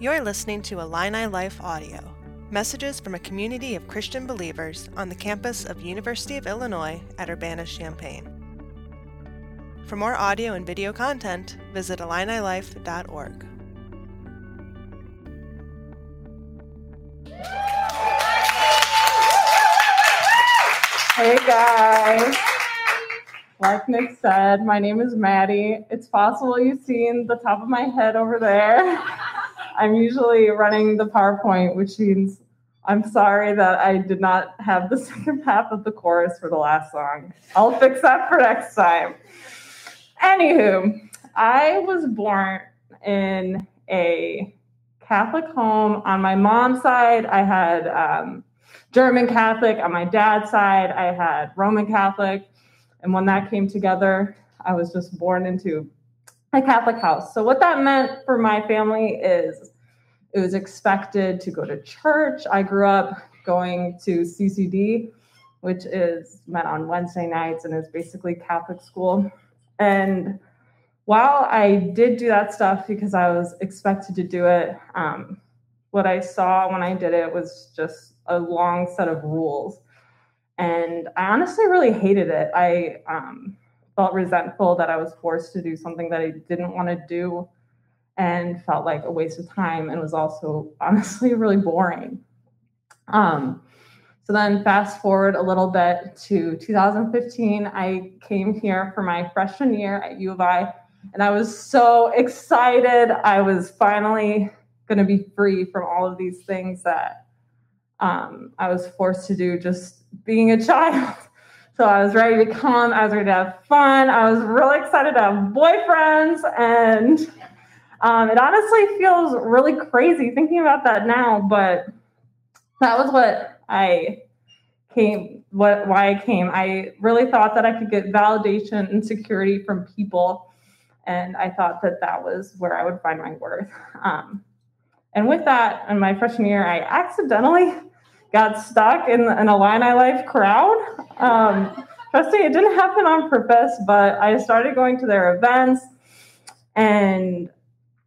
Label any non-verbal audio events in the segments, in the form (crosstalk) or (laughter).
You're listening to Illini Life Audio, messages from a community of Christian believers on the campus of University of Illinois at Urbana-Champaign. For more audio and video content, visit IlliniLife.org. Hey guys. Like Nick said, my name is Maddie. It's possible you've seen the top of my head over there. (laughs) I'm usually running the PowerPoint, which means I'm sorry that I did not have the (laughs) second half of the chorus for the last song. I'll fix that for next time. Anywho, I was born in a Catholic home. On my mom's side, I had um, German Catholic. On my dad's side, I had Roman Catholic. And when that came together, I was just born into a Catholic house. So, what that meant for my family is it was expected to go to church. I grew up going to CCD, which is met on Wednesday nights and is basically Catholic school. And while I did do that stuff because I was expected to do it, um, what I saw when I did it was just a long set of rules. And I honestly really hated it. I um, felt resentful that I was forced to do something that I didn't want to do and felt like a waste of time and was also (laughs) honestly really boring. Um, so then, fast forward a little bit to 2015, I came here for my freshman year at U of I, and I was so excited. I was finally going to be free from all of these things that um, I was forced to do just being a (laughs) child. So I was ready to come. I was ready to have fun. I was really excited to have boyfriends. And um, it honestly feels really crazy thinking about that now. But that was what I came, what why I came. I really thought that I could get validation and security from people. And I thought that that was where I would find my worth. Um, and with that, in my freshman year, I accidentally got stuck in an Illini Life crowd. Um, trust me, it didn't happen on purpose, but I started going to their events and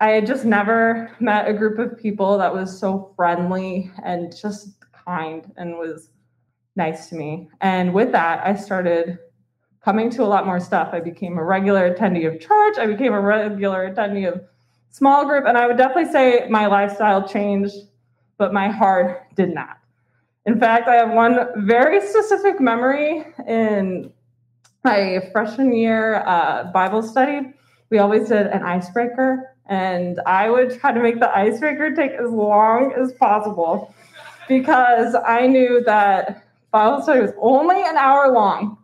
I had just never met a group of people that was so friendly and just kind and was nice to me. And with that, I started coming to a lot more stuff. I became a regular attendee of church, I became a regular attendee of small group, and I would definitely say my lifestyle changed, but my heart did not. In fact, I have one very specific memory in my freshman year uh, Bible study. We always did an icebreaker, and I would try to make the icebreaker take as long as possible because I knew that Bible study was only an hour long.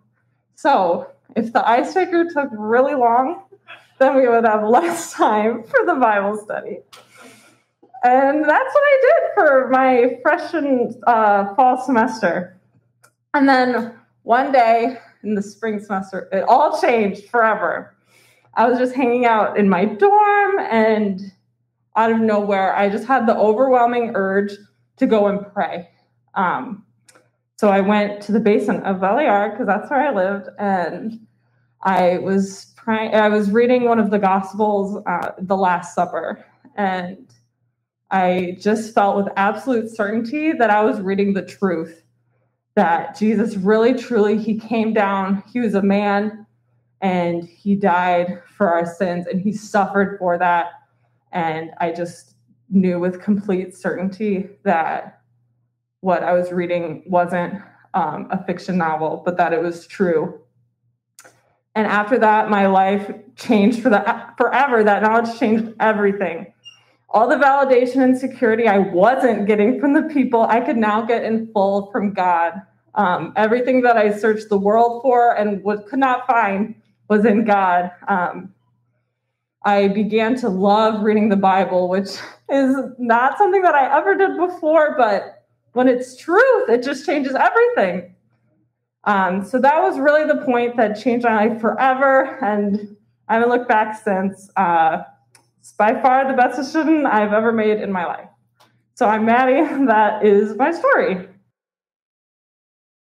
So if the icebreaker took really long, then we would have less (laughs) time for the Bible study. And that's what I did for my freshman uh, fall semester. And then one day in the spring semester, it all changed forever. I was just hanging out in my dorm, and out of nowhere, I just had the overwhelming urge to go and pray. Um, so I went to the basement of Valley because that's where I lived, and I was praying. I was reading one of the Gospels, uh, the Last Supper, and I just felt with absolute certainty that I was reading the truth. That Jesus really, truly, he came down, he was a man, and he died for our sins, and he suffered for that. And I just knew with complete certainty that what I was reading wasn't um, a fiction novel, but that it was true. And after that, my life changed for the, forever. That knowledge changed everything all the validation and security I wasn't getting from the people, I could now get in full from God. Um, everything that I searched the world for and what could not find was in God. Um, I began to love reading the Bible, which is not something that I ever did before, but when it's truth, it just changes everything. Um, so that was really the point that changed my life forever. And I haven't looked back since. Uh, it's by far the best decision I've ever made in my life. So I'm Maddie. (laughs) That is my story.